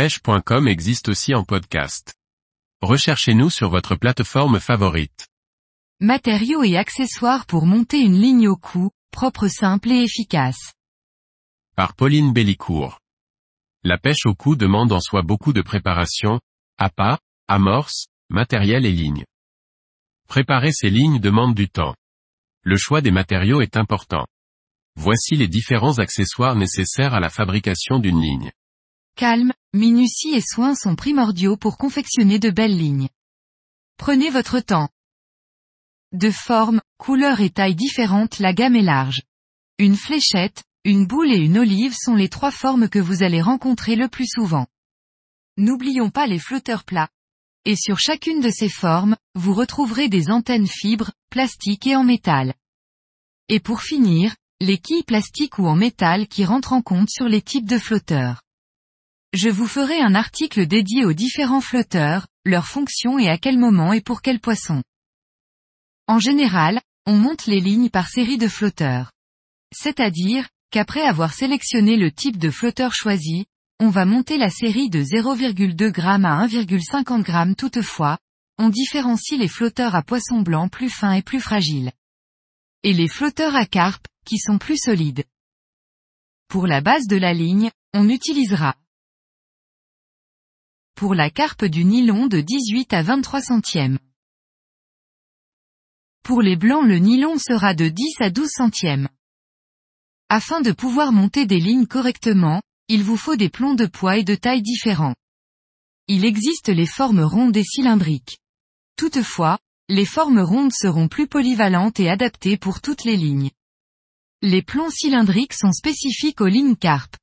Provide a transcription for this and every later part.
pêche.com existe aussi en podcast. Recherchez-nous sur votre plateforme favorite. Matériaux et accessoires pour monter une ligne au cou, propre simple et efficace. Par Pauline Bellicourt. La pêche au cou demande en soi beaucoup de préparation, appât, amorce, matériel et lignes. Préparer ces lignes demande du temps. Le choix des matériaux est important. Voici les différents accessoires nécessaires à la fabrication d'une ligne. Calme, minutie et soin sont primordiaux pour confectionner de belles lignes. Prenez votre temps. De forme, couleur et taille différentes la gamme est large. Une fléchette, une boule et une olive sont les trois formes que vous allez rencontrer le plus souvent. N'oublions pas les flotteurs plats. Et sur chacune de ces formes, vous retrouverez des antennes fibres, plastiques et en métal. Et pour finir, les quilles plastiques ou en métal qui rentrent en compte sur les types de flotteurs. Je vous ferai un article dédié aux différents flotteurs, leurs fonctions et à quel moment et pour quel poisson. En général, on monte les lignes par série de flotteurs. C'est-à-dire, qu'après avoir sélectionné le type de flotteur choisi, on va monter la série de 0,2 g à 1,50 g toutefois, on différencie les flotteurs à poisson blanc plus fins et plus fragiles. Et les flotteurs à carpe, qui sont plus solides. Pour la base de la ligne, on utilisera pour la carpe du nylon de 18 à 23 centièmes. Pour les blancs le nylon sera de 10 à 12 centièmes. Afin de pouvoir monter des lignes correctement, il vous faut des plombs de poids et de taille différents. Il existe les formes rondes et cylindriques. Toutefois, les formes rondes seront plus polyvalentes et adaptées pour toutes les lignes. Les plombs cylindriques sont spécifiques aux lignes carpe.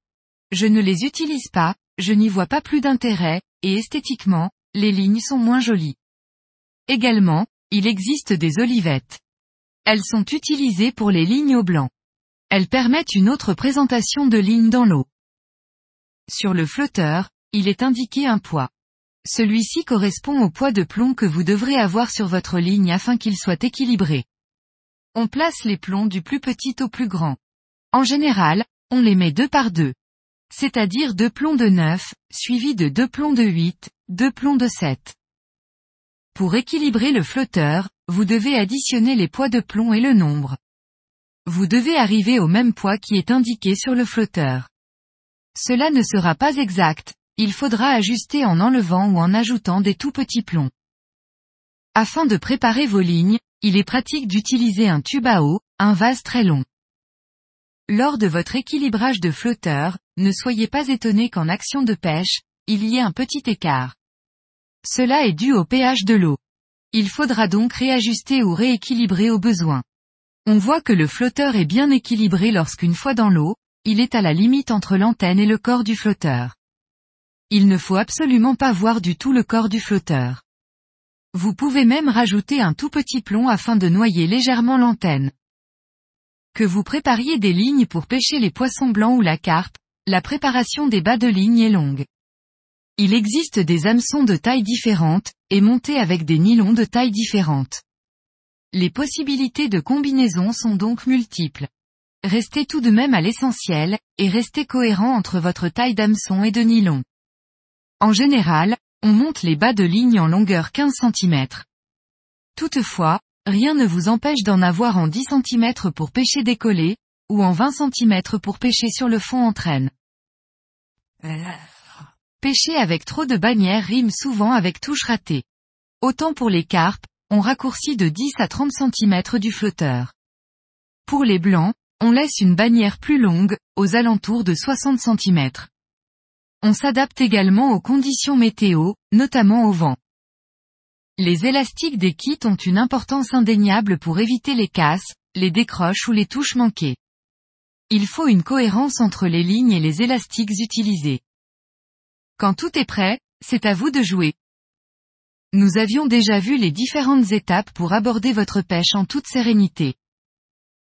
Je ne les utilise pas, je n'y vois pas plus d'intérêt, et esthétiquement, les lignes sont moins jolies. Également, il existe des olivettes. Elles sont utilisées pour les lignes au blanc. Elles permettent une autre présentation de lignes dans l'eau. Sur le flotteur, il est indiqué un poids. Celui-ci correspond au poids de plomb que vous devrez avoir sur votre ligne afin qu'il soit équilibré. On place les plombs du plus petit au plus grand. En général, on les met deux par deux c'est-à-dire deux plombs de 9, suivis de deux plombs de 8, deux plombs de 7. Pour équilibrer le flotteur, vous devez additionner les poids de plomb et le nombre. Vous devez arriver au même poids qui est indiqué sur le flotteur. Cela ne sera pas exact, il faudra ajuster en enlevant ou en ajoutant des tout petits plombs. Afin de préparer vos lignes, il est pratique d'utiliser un tube à eau, un vase très long. Lors de votre équilibrage de flotteur, ne soyez pas étonné qu'en action de pêche, il y ait un petit écart. Cela est dû au pH de l'eau. Il faudra donc réajuster ou rééquilibrer au besoin. On voit que le flotteur est bien équilibré lorsqu'une fois dans l'eau, il est à la limite entre l'antenne et le corps du flotteur. Il ne faut absolument pas voir du tout le corps du flotteur. Vous pouvez même rajouter un tout petit plomb afin de noyer légèrement l'antenne. Que vous prépariez des lignes pour pêcher les poissons blancs ou la carpe, la préparation des bas de ligne est longue. Il existe des hameçons de taille différentes, et montés avec des nylons de taille différente. Les possibilités de combinaison sont donc multiples. Restez tout de même à l'essentiel, et restez cohérent entre votre taille d'hameçon et de nylon. En général, on monte les bas de ligne en longueur 15 cm. Toutefois, rien ne vous empêche d'en avoir en 10 cm pour pêcher décollé, ou en 20 cm pour pêcher sur le fond en traîne. Pêcher avec trop de bannières rime souvent avec touche ratée. Autant pour les carpes, on raccourcit de 10 à 30 cm du flotteur. Pour les blancs, on laisse une bannière plus longue, aux alentours de 60 cm. On s'adapte également aux conditions météo, notamment au vent. Les élastiques des kits ont une importance indéniable pour éviter les casses, les décroches ou les touches manquées. Il faut une cohérence entre les lignes et les élastiques utilisés. Quand tout est prêt, c'est à vous de jouer. Nous avions déjà vu les différentes étapes pour aborder votre pêche en toute sérénité.